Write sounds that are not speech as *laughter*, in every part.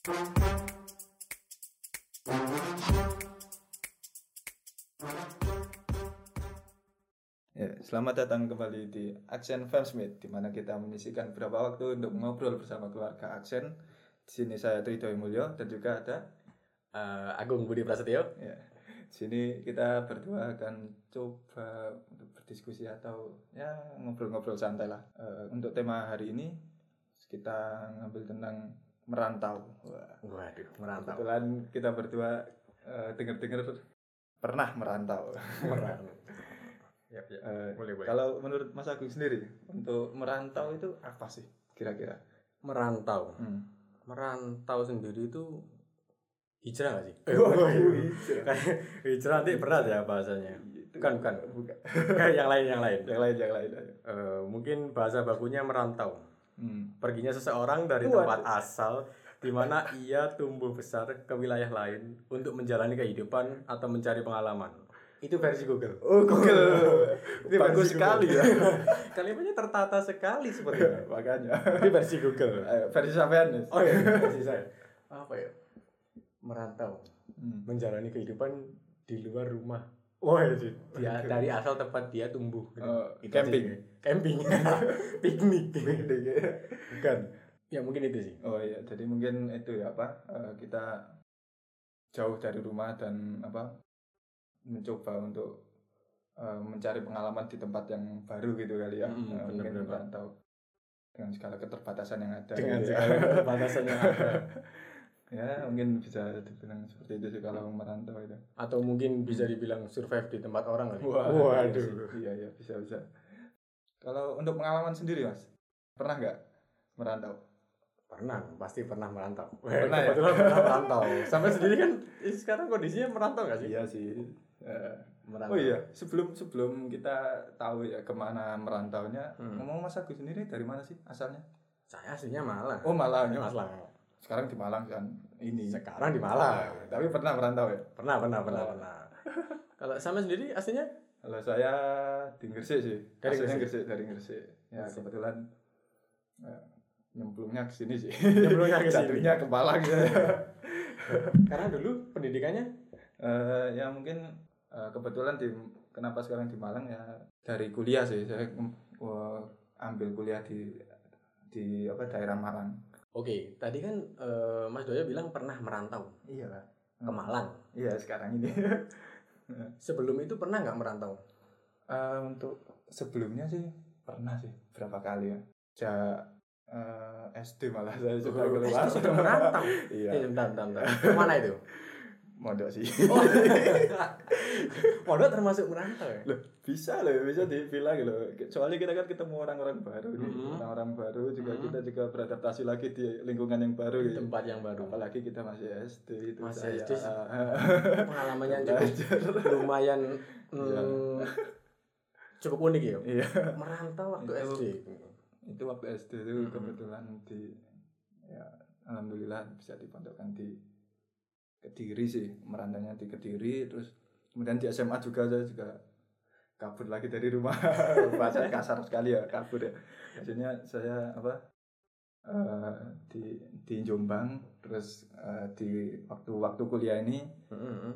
Ya, selamat datang kembali di Aksen Famsmith, di mana kita menyisikan beberapa waktu untuk mengobrol bersama keluarga Aksen. Di sini saya Tridoy Mulyo dan juga ada Eh, Agung Budi Prasetyo. ya. Di sini kita berdua akan coba untuk berdiskusi atau ya ngobrol-ngobrol santai lah. Eh, untuk tema hari ini kita ngambil tentang merantau. Wah, Waduh, merantau. kebetulan kita berdua eh, dengar-dengar pernah merantau. Merantau. *laughs* Ya, ya. Eh, Boleh, boleh. Kalau menurut Mas Agung sendiri, untuk merantau itu apa sih kira-kira? Merantau. Hmm. Merantau sendiri itu hijrah gak sih? hijrah. hijrah nanti berat ya bahasanya. Itu- Bukan, bukan. bukan. *laughs* Kayak yang lain, yang lain. Yang lain, yang lain. Eh, mungkin bahasa bakunya merantau. Hmm. Perginya seseorang dari Waduh. tempat asal di mana ia tumbuh besar ke wilayah lain untuk menjalani kehidupan atau mencari pengalaman. Itu versi Google. Oh, Google. Itu Bagus sekali ya. *laughs* Kalimatnya tertata sekali sepertinya. *laughs* Makanya. Itu versi Google. Ayo, versi sampean nih. Oh iya, versi saya. Apa ya? Merantau, Hmm. menjalani kehidupan di luar rumah. Wah, itu dia dari asal tempat dia tumbuh. gitu. Oh, Itu camping. sih. Camping. *laughs* Piknik. Piknik. Bukan. Ya mungkin itu sih. Oh iya, jadi mungkin itu ya apa? eh, kita jauh dari rumah dan apa? mencoba untuk eh, mencari pengalaman di tempat yang baru gitu kali ya. Mm, Eh, mungkin bener-bener. merantau dengan segala keterbatasan yang ada. Dengan gitu ya. segala keterbatasan yang ada. *laughs* ya mungkin bisa dibilang seperti itu sih kalau merantau itu. Atau mungkin bisa dibilang survive di tempat orang kali. Iya, sih. iya iya bisa bisa. Kalau untuk pengalaman sendiri mas, pernah nggak merantau? Pernah, pasti pernah merantau. Pernah ya? Pernah merantau. Sampai sendiri kan sekarang kondisinya merantau gak sih? Iya sih. Eh, Merantau. Oh iya, sebelum sebelum kita tahu ya ke mana merantaunya, Hmm. ngomong Mas Agus sendiri dari mana sih asalnya? Saya aslinya Malang. Oh Malang. Ini Malang. Sekarang di Malang kan ini. Sekarang di Malang. Tapi pernah merantau ya? Pernah, pernah, pernah, Oh. pernah. *laughs* Kalau sama sendiri aslinya Kalau saya di Gresik sih. Dari Aslinya Gresik? Dari Gresik. Ya Gresik. kebetulan eh, nyemplungnya ke sini sih. Nyemplungnya ke *laughs* sini. Ke Malang ya. *laughs* karena dulu pendidikannya Eh, ya mungkin eh, kebetulan di kenapa sekarang di Malang ya dari kuliah sih saya eh, ambil kuliah di di apa daerah Malang. Oke, tadi kan eh, Mas Doyo bilang pernah merantau Iya lah. ke Malang. Iya sekarang ini. *laughs* Sebelum itu pernah nggak merantau? Eh, untuk sebelumnya sih pernah sih berapa kali ya. Ja eh, SD malah saya sudah Oh, keluar. SD sudah merantau. *laughs* iya. Bentar, bentar, bentar. Ke mana itu? *laughs* Mondok sih. Oh, *laughs* Pondok termasuk merantau ya? Loh, bisa loh, bisa dibilang loh. Soalnya kita kan ketemu orang-orang baru nih. Mhm. Orang-orang baru juga Mhm. kita juga beradaptasi lagi di lingkungan yang baru Di gitu. tempat yang baru. Apalagi kita masih SD itu Masih saya. SD sih. *laughs* Pengalamannya cukup Belajar. lumayan *laughs* Iya. hmm, cukup unik ya. Iya. Merantau waktu Itu- SD. Itu waktu SD itu Mhm. kebetulan di ya alhamdulillah bisa dipondokkan di Kediri sih, merantaunya di Kediri terus kemudian di SMA juga saya juga kabur lagi dari rumah *laughs* bahasa kasar sekali ya kabur ya maksudnya saya apa eh, di di Jombang terus eh, di waktu waktu kuliah ini Mm-mm.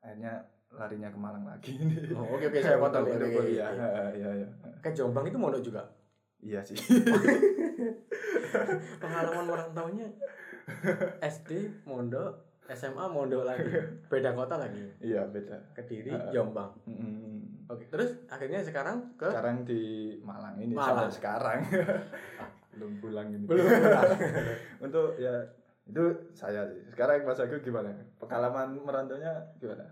akhirnya larinya ke Malang lagi ini Oh, oke saya *laughs* potong. Untuk Oke, oke, kuliah oke. Eh, iya iya Ke Jombang itu mondok juga. iya sih *laughs* Pengalaman merantaunya SD mondok, SMA mondok lagi, beda kota lagi. iya beda. Kediri, Ah. Jombang. Mm, Oke, terus akhirnya sekarang ke? Sekarang di Malang ini Malang. sampai sekarang. *laughs* Belum pulang ini. Belum pulang. *laughs* untuk ya itu saya sih. Sekarang Mas Agus gimana? Pengalaman merantaunya gimana?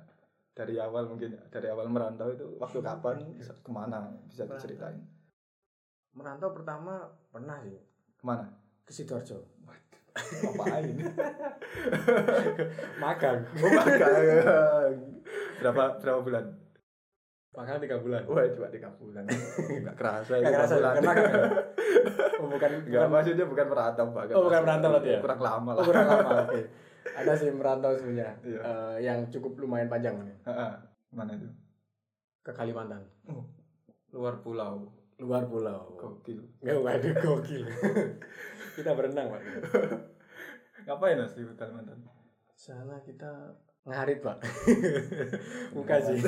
Dari awal mungkin dari awal merantau itu waktu kapan ke mana? Bisa diceritain. Merantau pertama pernah sih. Ke mana? Ke Sidoarjo. Ngapain *laughs* Magang. oh magang berapa berapa bulan Magang tiga bulan. wah cuma tiga bulan nggak kerasa Nggak kerasa, bulan bukan magang ya? Oh, bukan, Nggak, bukan maksudnya bukan merantau bahkan Oh, bukan merantau berarti ya? kurang lama Oh, lah kurang lama. Oke. Ada sih merantau sebenarnya. Iya. Eh, yang cukup lumayan panjang nih. Mana itu Ke Kalimantan. luar pulau Luar pulau. gokil Nggak, waduh gokil. *laughs* Kita berenang, Pak. Ngapain mas di Kalimantan? Sana kita ngarit pak. *laughs* Bukan sih.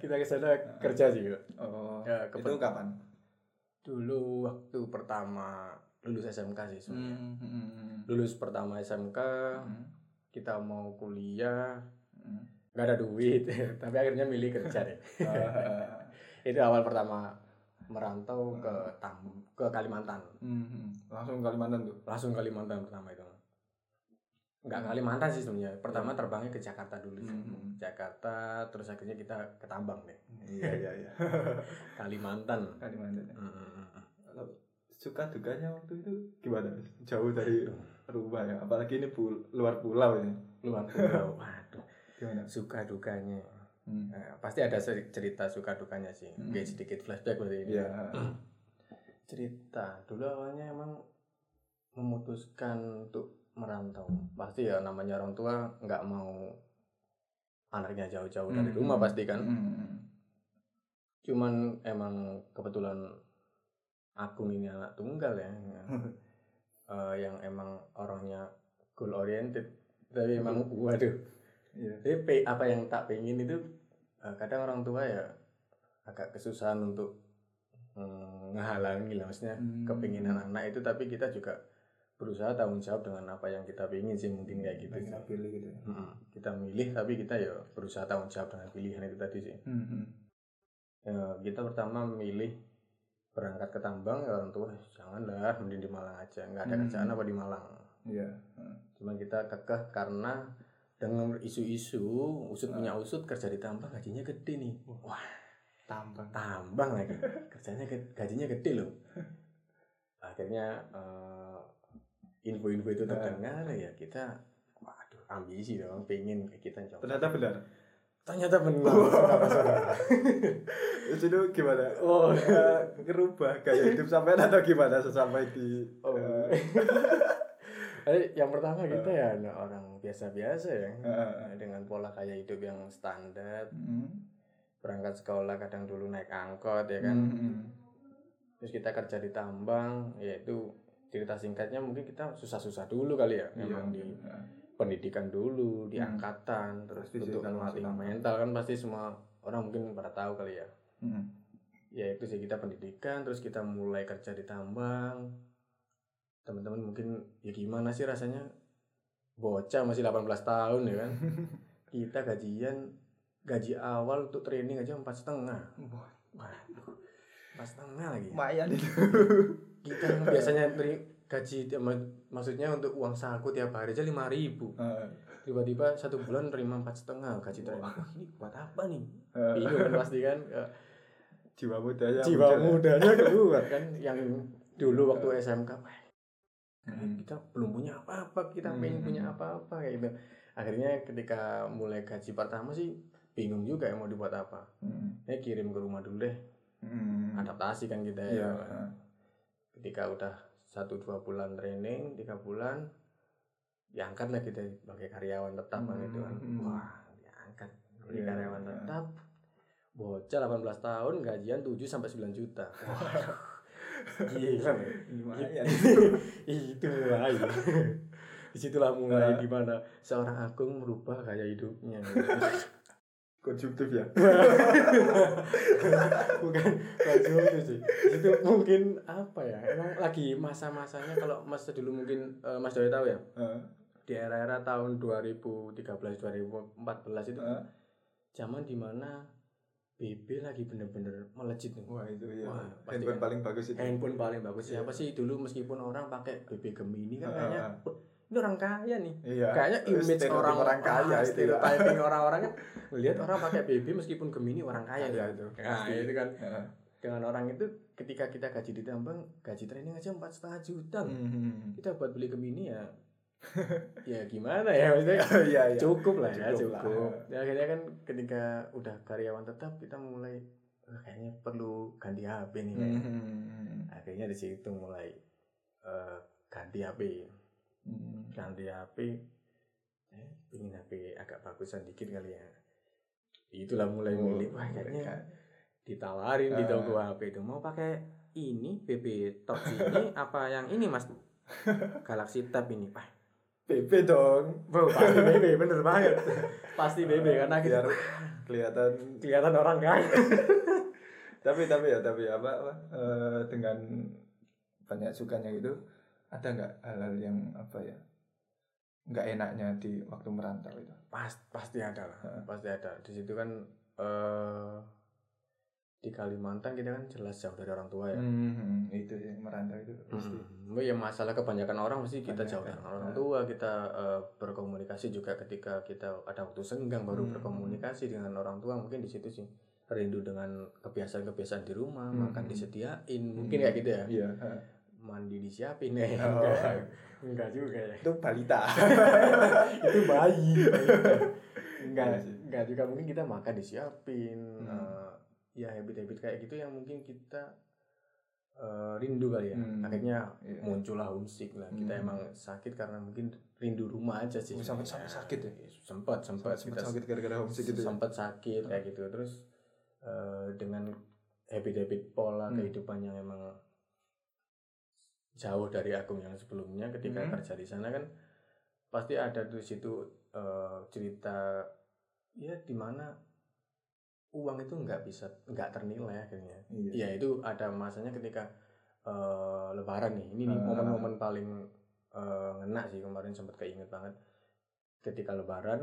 kita ke sana kerja sih Kak. Oh, Ya, itu kapan? Dulu waktu pertama lulus SMK sih sebenarnya. Hmm, hmm, hmm, Lulus pertama SMK, hmm, kita mau kuliah, hmm. nggak ada duit, *laughs* tapi akhirnya milih kerja deh. Itu awal pertama merantau ke Tam ke Kalimantan. hmm, hmm. Langsung Kalimantan tuh. Langsung Kalimantan pertama itu. Nggak Kalimantan sih sebenarnya. Pertama terbangnya ke Jakarta dulu sih. Hmm. Jakarta, terus akhirnya kita ke Tambang deh. Iya iya iya. *laughs* Kalimantan. Kalimantan. ya. Mm, mm, mm. Kalau suka dukanya waktu itu gimana? Jauh dari rumah ya. Apalagi ini pul luar pulau ya. Luar pulau. Waduh, Gimana? suka dukanya. Hmm. Eh, pasti ada cerita suka dukanya sih. Hmm. Kayak sedikit flashback berarti ini. Iya. Cerita dulu awalnya emang memutuskan untuk merantau. Pasti ya namanya orang tua nggak mau anaknya jauh-jauh dari Hmm. rumah pasti kan. Hmm. Cuman emang kebetulan Agung ini anak tunggal ya. *laughs* Eh, yang emang orangnya goal oriented. Tapi emang waduh Iya. Jadi pe- apa yang tak pengen itu kadang orang tua ya agak kesusahan untuk mm, ngehalangi lah maksudnya Hmm. kepinginan anak itu tapi kita juga berusaha tanggung jawab dengan apa yang kita pengen sih mungkin kayak gitu Yang sih. kita pilih gitu. ya. Mm-mm. kita milih tapi kita ya berusaha tanggung jawab dengan pilihan itu tadi sih Hmm. hmm. ya, kita pertama milih berangkat ke tambang ya orang tua janganlah mending di Malang aja nggak ada Hmm. kerjaan apa di Malang Iya. Hmm. cuma kita kekeh karena dengan isu-isu usut punya usut kerja di tambang gajinya gede nih wah Tambang. tambang lagi *laughs* kerjanya gajinya gede loh akhirnya eh, info-info itu Nah. terdengar ya kita waduh ambisi dong pengen kita coba Ternyata benar. ternyata benar itu gimana? oh Eh, ngerubah gaya hidup sampai atau gimana sesampai di Oh. eh, Eh, yang pertama kita ya anak orang biasa-biasa ya dengan pola gaya hidup yang standar hmm. berangkat sekolah kadang dulu naik angkot ya kan Hmm, hmm. terus kita kerja di tambang yaitu cerita singkatnya mungkin kita susah-susah dulu kali ya Iya. memang di Eh, pendidikan dulu di Hmm. angkatan terus untuk melatih mental kan pasti semua orang mungkin pada tahu kali ya hmm. ya itu sih kita pendidikan terus kita mulai kerja di tambang teman-teman mungkin ya gimana sih rasanya? Bocah masih 18 tahun ya kan? *laughs* Kita gajian gaji awal untuk training aja empat setengah. Empat setengah lagi. Lumayan itu. kita yang biasanya teri- gaji mak- maksudnya untuk uang saku tiap hari aja lima ribu. Tiba-tiba satu bulan terima empat setengah gaji training. Wah, ini buat apa nih? Bingung kan pasti kan? Eh, jiwa mudanya jiwa mudanya keluar kan? Yang dulu waktu SMK Hmm. kita belum punya apa-apa kita pengen Hmm. punya apa-apa kayak gitu akhirnya ketika mulai gaji pertama sih bingung juga ya mau dibuat apa Hmm. ya kirim ke rumah dulu deh Hmm. adaptasi kan kita ya eh. ketika udah satu dua bulan training tiga bulan diangkat lah kita sebagai karyawan tetap kan itu kan Hmm. wah diangkat jadi Iya, karyawan iya. tetap bocah 18 tahun gajian 7 sampai 9 juta *laughs* gila men. Lumayan. itu *laughs* mulai di situlah mulai Nah. di mana seorang agung merubah gaya hidupnya *laughs* Konsumtif ya. *laughs* bukan itu sih itu mungkin apa ya emang lagi masa-masanya kalau mas dulu mungkin eh, mas Doi tahu ya Eh, di era-era tahun 2013 2014 itu eh. zaman di mana BB lagi bener-bener melejit nih Wah itu ya. Wah, Handphone kan. paling bagus itu. handphone paling bagus Iya. siapa sih dulu meskipun orang pakai BB Gemini kan kayaknya ah. "Wah, ini orang kaya nih Iya. kayaknya image Stereotip orang orang kaya ah, itu ya. stereotyping orang-orang kan *laughs* melihat orang pakai BB meskipun Gemini orang kaya tuh. itu. nah itu kan dengan orang itu ketika kita gaji ditambang gaji training aja empat setengah juta loh. Hmm. kita buat beli Gemini ya ya gimana ya maksudnya *laughs* Iya iya. cukup lah ya Cukup lah. cukup ya, akhirnya kan ketika udah karyawan tetap kita mulai "Wah, kayaknya perlu ganti HP nih kayaknya." Hmm. akhirnya di situ mulai eh, ganti HP Hmm. ganti HP eh, ingin HP agak bagusan dikit kali ya itulah mulai Oh, milih wah kayaknya mereka. ditawarin di Ah. toko HP itu mau pakai ini BB top ini *laughs* apa yang ini mas Galaxy Tab ini. Wah, BB dong. bro, pasti BB, bener banget. *laughs* Pasti BB karena kita Biar kelihatan kelihatan orang kaya. *laughs* tapi tapi ya tapi apa, apa eh, dengan banyak sukanya itu ada nggak hal-hal yang apa ya nggak enaknya di waktu merantau itu Pas, pasti ada lah, Heeh. pasti ada. Di situ kan eh di Kalimantan kita kan jelas jauh dari orang tua ya. Hmm, itu sih Hmm. Ya masalah kebanyakan orang mesti kita jauh dari Kebanyakan, orang ya. tua, kita eh, berkomunikasi juga ketika kita ada waktu senggang baru Hmm. berkomunikasi dengan orang tua mungkin di situ sih rindu dengan kebiasaan-kebiasaan di rumah, Hmm. makan disediain, mungkin kayak gitu ya. heeh. Mandi disiapin ya. Oh. Enggak. Enggak juga ya. itu balita *laughs* itu bayi enggak Iya enggak juga mungkin kita makan disiapin Hmm. eh, ya habit-habit kayak gitu yang mungkin kita eh, rindu kali ya Hmm. akhirnya Iya. muncullah homesick lah kita Hmm. emang sakit karena mungkin rindu rumah aja sih Oh, sampai- sampai sakit ya? sempat sempat sempat kita sakit gara-gara homesick gitu ya sempat sakit kayak gitu terus eh, dengan habit-habit pola Hmm. kehidupan yang emang jauh dari Agung yang sebelumnya ketika Hmm. kerja di sana kan pasti ada di situ eh, cerita ya di mana uang itu nggak bisa nggak ternilai akhirnya. Iya. Ya itu ada masanya ketika eh, Lebaran nih. Ini nih Ah. momen-momen paling eh, ngena sih kemarin sempat keinget banget. Ketika Lebaran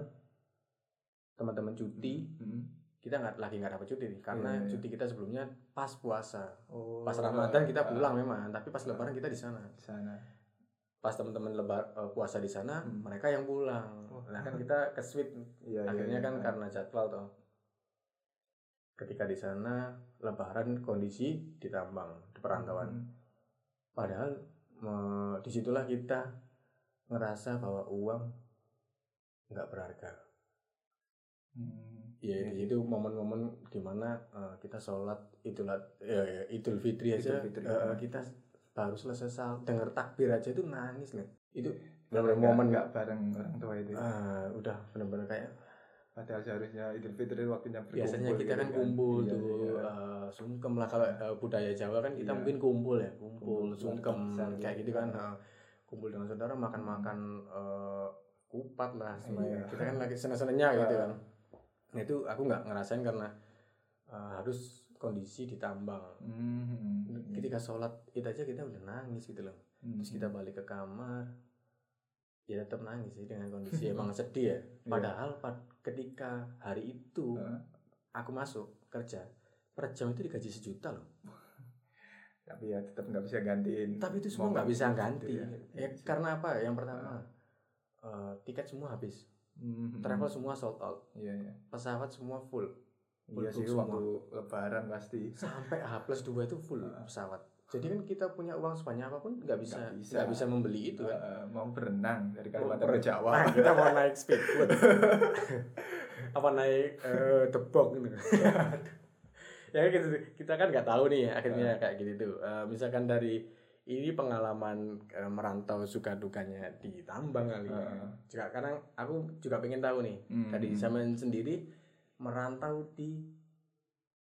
teman-teman cuti Hmm. kita nggak lagi nggak dapat cuti nih. Karena Iya, iya. cuti kita sebelumnya pas puasa. Oh pas Ramadan kita ah, pulang memang tapi pas Lebaran kita di sana. Di sana. Pas teman-teman lebar eh, puasa di sana Hmm. mereka yang pulang. Oh. nah kan kita ke suite. Iya akhirnya iya, kan karena jadwal toh ketika di sana Lebaran kondisi ditambang di perantauan Hmm. padahal me- di situlah kita ngerasa bahwa uang nggak berharga Hmm. ya di situ momen-momen di mana eh, kita sholat idul ya, ya, idul fitri aja Idul Fitri, ya. kita baru selesai sal dengar takbir aja itu nangis nih itu Karena benar momen nggak bareng orang tua itu ah udah benar-benar kayak padahal seharusnya Idul Fitri waktunya berkumpul biasanya kita gitu kan kumpul Iya, tuh iya. eh, sungkem lah kalau eh, budaya Jawa kan kita Iya. mungkin kumpul ya kumpul Kumpul, sungkem besar, kayak iya. gitu kan eh, kumpul dengan saudara makan-makan eh, kupat lah semuanya. Iya. kita kan lagi seneng-senengnya gitu Ah. kan nah itu aku nggak ngerasain karena eh, harus kondisi ditambang Hmm. ketika sholat itu aja kita udah nangis gitu loh Hmm. terus kita balik ke kamar ya tetap nangis sih dengan kondisi *laughs* emang sedih ya padahal pad- ketika hari itu Heeh. aku masuk kerja per jam itu digaji sejuta loh. *laughs* Tapi ya tetap nggak bisa gantiin tapi itu semua nggak bisa gitu ganti. Ya. ya karena apa? Yang pertama eh, tiket semua habis. Hmm. travel semua sold out. Iya iya. Pesawat semua full. Iya Full sih semua. waktu lebaran pasti. Sampai H plus 2 itu full Ah. pesawat jadi kan kita punya uang sebanyak apa pun nggak bisa Nggak bisa. nggak bisa membeli itu kan. Eh, mau berenang dari Kalimantan ke Jawa. Nah, kita mau naik speedboat *laughs* apa naik eh, tebok gitu. *laughs* Ya gitu. Kita kan nggak tahu nih akhirnya kayak gitu tuh. Eh, misalkan dari ini pengalaman eh, merantau suka dukanya di tambang kali ya. Heeh. juga karena aku juga pengen tahu nih. Hmm. dari zaman sendiri merantau di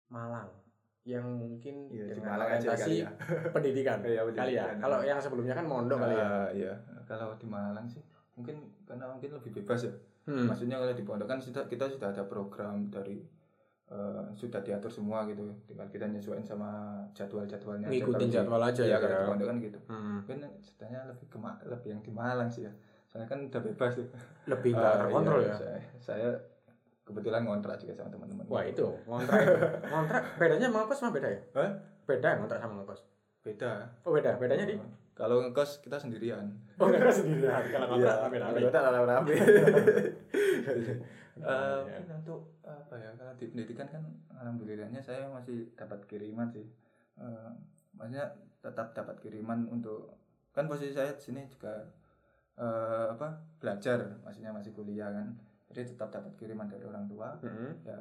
Malang yang mungkin di dengan Malang aja orientasi *laughs* kali ya. pendidikan Iya, kali ya. kalau yang sebelumnya kan mondok kali ya. Ah, iya. Kalau di Malang sih mungkin karena mungkin lebih bebas ya. Hmm. maksudnya kalau di pondok kan sudah kita sudah ada program dari eh, sudah diatur semua gitu tinggal kita nyesuaiin sama jadwal-jadwalnya aja. ngikutin di- jadwal aja iya ya kalau di pondok kan gitu. Hmm. mungkin ceritanya lebih ke lebih yang di Malang sih ya. Soalnya kan udah bebas tuh lebih nggak Ah, terkontrol iya, ya? saya, saya kebetulan ngontrak juga sama teman-teman Wah itu ngontrak itu. *laughs* ngontrak bedanya sama ngekos mah beda ya? Hah? Beda ngontrak sama ngekos. beda Oh beda, bedanya di? Eh, kalau ngekos kita sendirian Oh ngekos sendirian. Kalau ngontrak Iya, beda. kalau kita rame-rame. *laughs* *laughs* Iya, Eh, mungkin untuk apa ya kalau di pendidikan kan alhamdulillahnya saya masih dapat kiriman sih Eh, maksudnya tetap dapat kiriman untuk kan posisi saya di sini juga eh, apa belajar maksudnya masih kuliah kan jadi tetap dapat kiriman dari orang tua Hmm. ya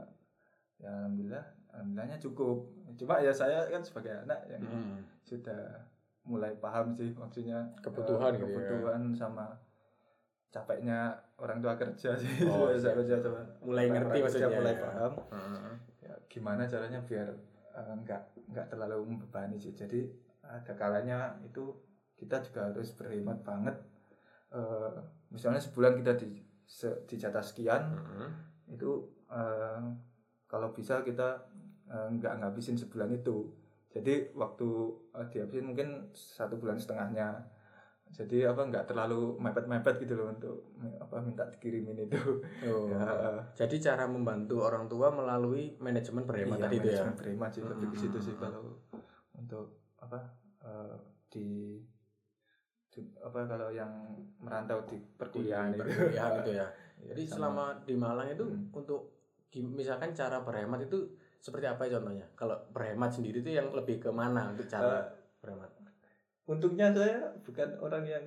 ya alhamdulillah alhamdulillahnya cukup cuma ya saya kan sebagai anak yang Hmm. sudah mulai paham sih maksudnya Kebutuhan eh, gitu ya. kebutuhan sama capeknya orang tua kerja sih Oh, *laughs* saya iya. kerja coba Mulai ngerti maksudnya, mulai ya. paham Hmm. ya gimana caranya biar eh, nggak nggak terlalu membebani sih jadi ada kalanya itu kita juga harus berhemat banget Eh, misalnya sebulan kita di se, dijatah sekian Mm-mm. itu eh, kalau bisa kita eh, nggak ngabisin sebulan itu jadi waktu eh, dihabisin mungkin satu bulan setengahnya jadi apa nggak terlalu mepet-mepet gitu loh untuk apa minta dikirimin itu Oh. *laughs* ya Jadi cara membantu orang tua melalui manajemen berhemat iya, tadi itu ya. manajemen berhemat sih lebih ke situ sih Hmm. kalau untuk apa di, di- apa kalau yang merantau di perkuliahan itu perkuliahan itu ya. *laughs* Jadi sama- selama di Malang itu Hmm. untuk misalkan cara berhemat itu seperti apa ya contohnya? Kalau berhemat sendiri itu yang lebih ke mana untuk cara Eh, berhemat? untungnya saya bukan orang yang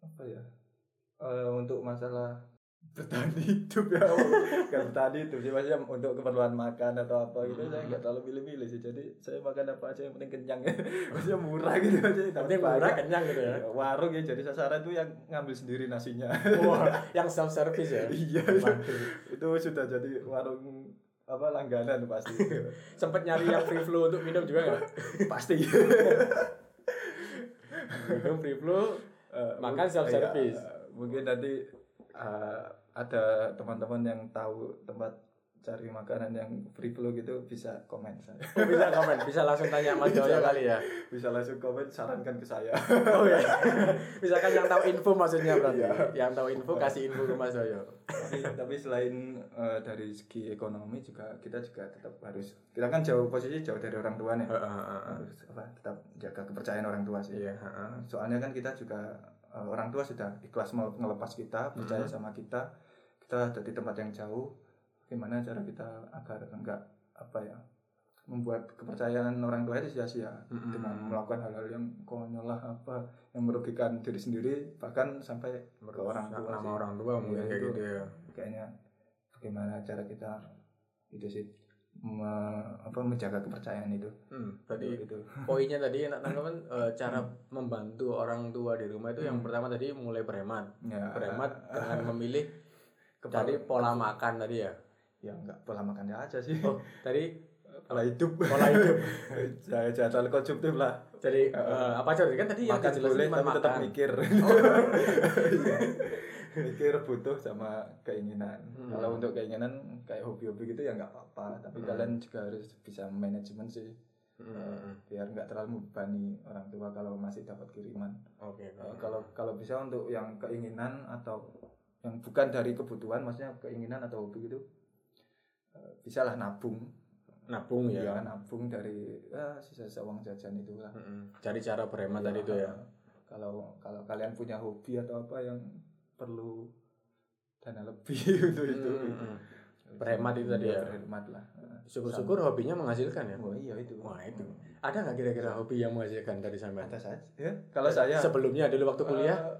apa ya eh, untuk masalah bertahan hidup ya bukan bertahan hidup sih maksudnya untuk keperluan makan atau apa gitu. Saya nggak terlalu pilih-pilih sih. Jadi saya makan apa aja yang penting kenyang. Ya *laughs* maksudnya murah gitu aja Tapi yang murah kenyang gitu ya. Ya, warung ya. Jadi sasaran tuh yang ngambil sendiri nasinya. Wah, *laughs* yang self service ya. iya. Itu sudah jadi warung apa langganan pasti. *laughs* Sempet nyari yang free flow untuk minum juga nggak? pasti. Minum free flow, Eh, Makan self iya, service. mungkin nanti eh, ada teman-teman yang tahu tempat cari makanan yang free flow gitu bisa komen saya *laughs* oh, bisa komen, bisa langsung tanya Mas Joyo kali ya. bisa langsung komen sarankan ke saya *laughs* Oh ya. *laughs* Misalkan yang tahu info maksudnya berarti. Iya. Yang tahu info kasih info ke Mas Joyo. tapi, tapi selain eh, dari segi ekonomi juga kita juga tetap harus kita kan jauh posisi jauh dari orang tua nih Heeh, heeh, heeh. harus apa tetap jaga kepercayaan orang tua sih Iya, heeh. soalnya kan kita juga eh, orang tua sudah ikhlas mau ngelepas kita percaya Mhm. sama kita kita ada di tempat yang jauh gimana cara kita agar enggak apa ya membuat kepercayaan orang tua itu sia-sia Mhm. dengan melakukan hal-hal yang konyol lah apa yang merugikan diri sendiri bahkan sampai ke orang tua nama sih. orang tua mungkin Iya, kayak itu. gitu ya. kayaknya bagaimana cara kita itu sih me- apa menjaga kepercayaan itu Hmm, tadi itu *laughs* poinnya tadi enak tanggapan eh, cara membantu orang tua di rumah itu yang Hmm. pertama tadi mulai berhemat. ya Berhemat dengan *laughs* memilih Kepala- tadi pola makan tadi ya. ya enggak pola makannya aja sih Oh, tadi pola hidup pola hidup. *laughs* saya jangan konsumtif lah Jadi eh, apa aja kan tadi yang makan dijelasin boleh cuma tapi tetap makan. mikir Iya. Mikir butuh sama keinginan Hmm. kalau untuk keinginan kayak hobi-hobi gitu ya nggak apa-apa tapi Hmm. kalian juga harus bisa manajemen sih Hmm, biar nggak terlalu membebani orang tua kalau masih dapat kiriman Oke. Eh, kalau kalau bisa untuk yang keinginan atau yang bukan dari kebutuhan maksudnya keinginan atau hobi gitu eh, bisalah nabung nabung ya. ya nabung dari ya, sisa-sisa uang jajan itu lah Mm-mm. Cari cara berhemat Iya, tadi itu ya. kalau kalau kalian punya hobi atau apa yang perlu dana lebih *laughs* untuk itu Mm-mm. Berhemat itu tadi ya. berhemat lah Syukur-syukur hobinya menghasilkan ya. oh iya itu Wah, itu. Ada nggak kira-kira hobi yang menghasilkan dari sampean? ada saja ya kalau saya sebelumnya dulu waktu kuliah eh,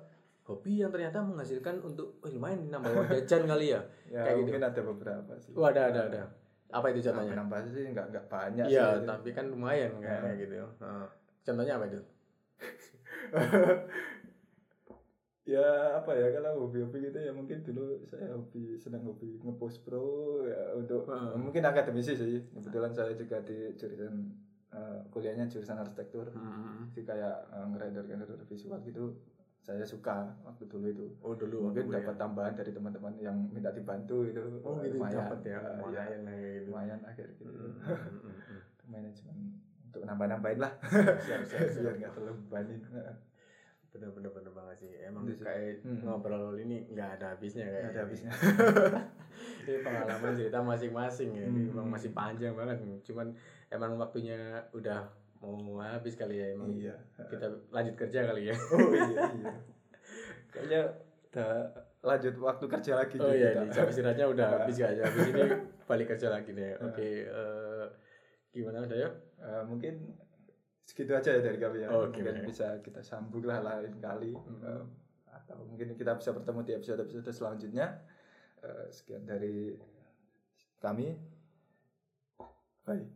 hobi yang ternyata menghasilkan untuk oh, lumayan nambah uang jajan kali ya. ya kayak gitu. mungkin ada beberapa sih Oh, ada ada ada. Apa itu contohnya? nambah sih nggak nggak banyak Iya, sih tapi kan lumayan kayak Nah. gitu. Heeh. Contohnya apa itu? *laughs* ya apa ya kalau hobi-hobi gitu ya mungkin dulu saya hobi senang hobi ngepost pro ya untuk Heeh. mungkin akademisi sih kebetulan saya juga di jurusan eh, kuliahnya jurusan arsitektur Hmm. jadi kayak uh, ngerender render visual gitu saya suka waktu dulu itu Oh dulu mungkin dapat tambahan dari teman-teman yang minta dibantu itu. Oh gitu lumayan dapat ya. Eh, ya, Lumayan lah kayak gitu. lumayan akhir gitu Hmm, hmm, hmm, hmm. *laughs* manajemen untuk nambah-nambahin lah Siap, siap, *laughs* siap. biar nggak terlalu bebanin Bener bener bener banget sih. Emang Itu sih. kayak Hmm. ngobrol ini nggak ada habisnya kayak. ada habisnya *laughs* ini pengalaman cerita masing-masing ya. Ini Hmm. emang masih panjang banget. Cuman emang waktunya udah mau habis kali ya. Emang iya kita lanjut kerja kali ya. oh iya iya *laughs* kayaknya udah lanjut waktu kerja lagi Oh nih iya, kita. nih jam istirahatnya udah Iya. *laughs* habis kayaknya. Habis ini balik kerja lagi deh. Oke, eh, gimana udah ya? Eh, mungkin segitu aja ya dari kami ya. Oke, mungkin bisa kita sambung lah lain kali. Hmm. Eh, atau mungkin kita bisa bertemu di episode-episode selanjutnya. Eh, sekian dari kami. Bye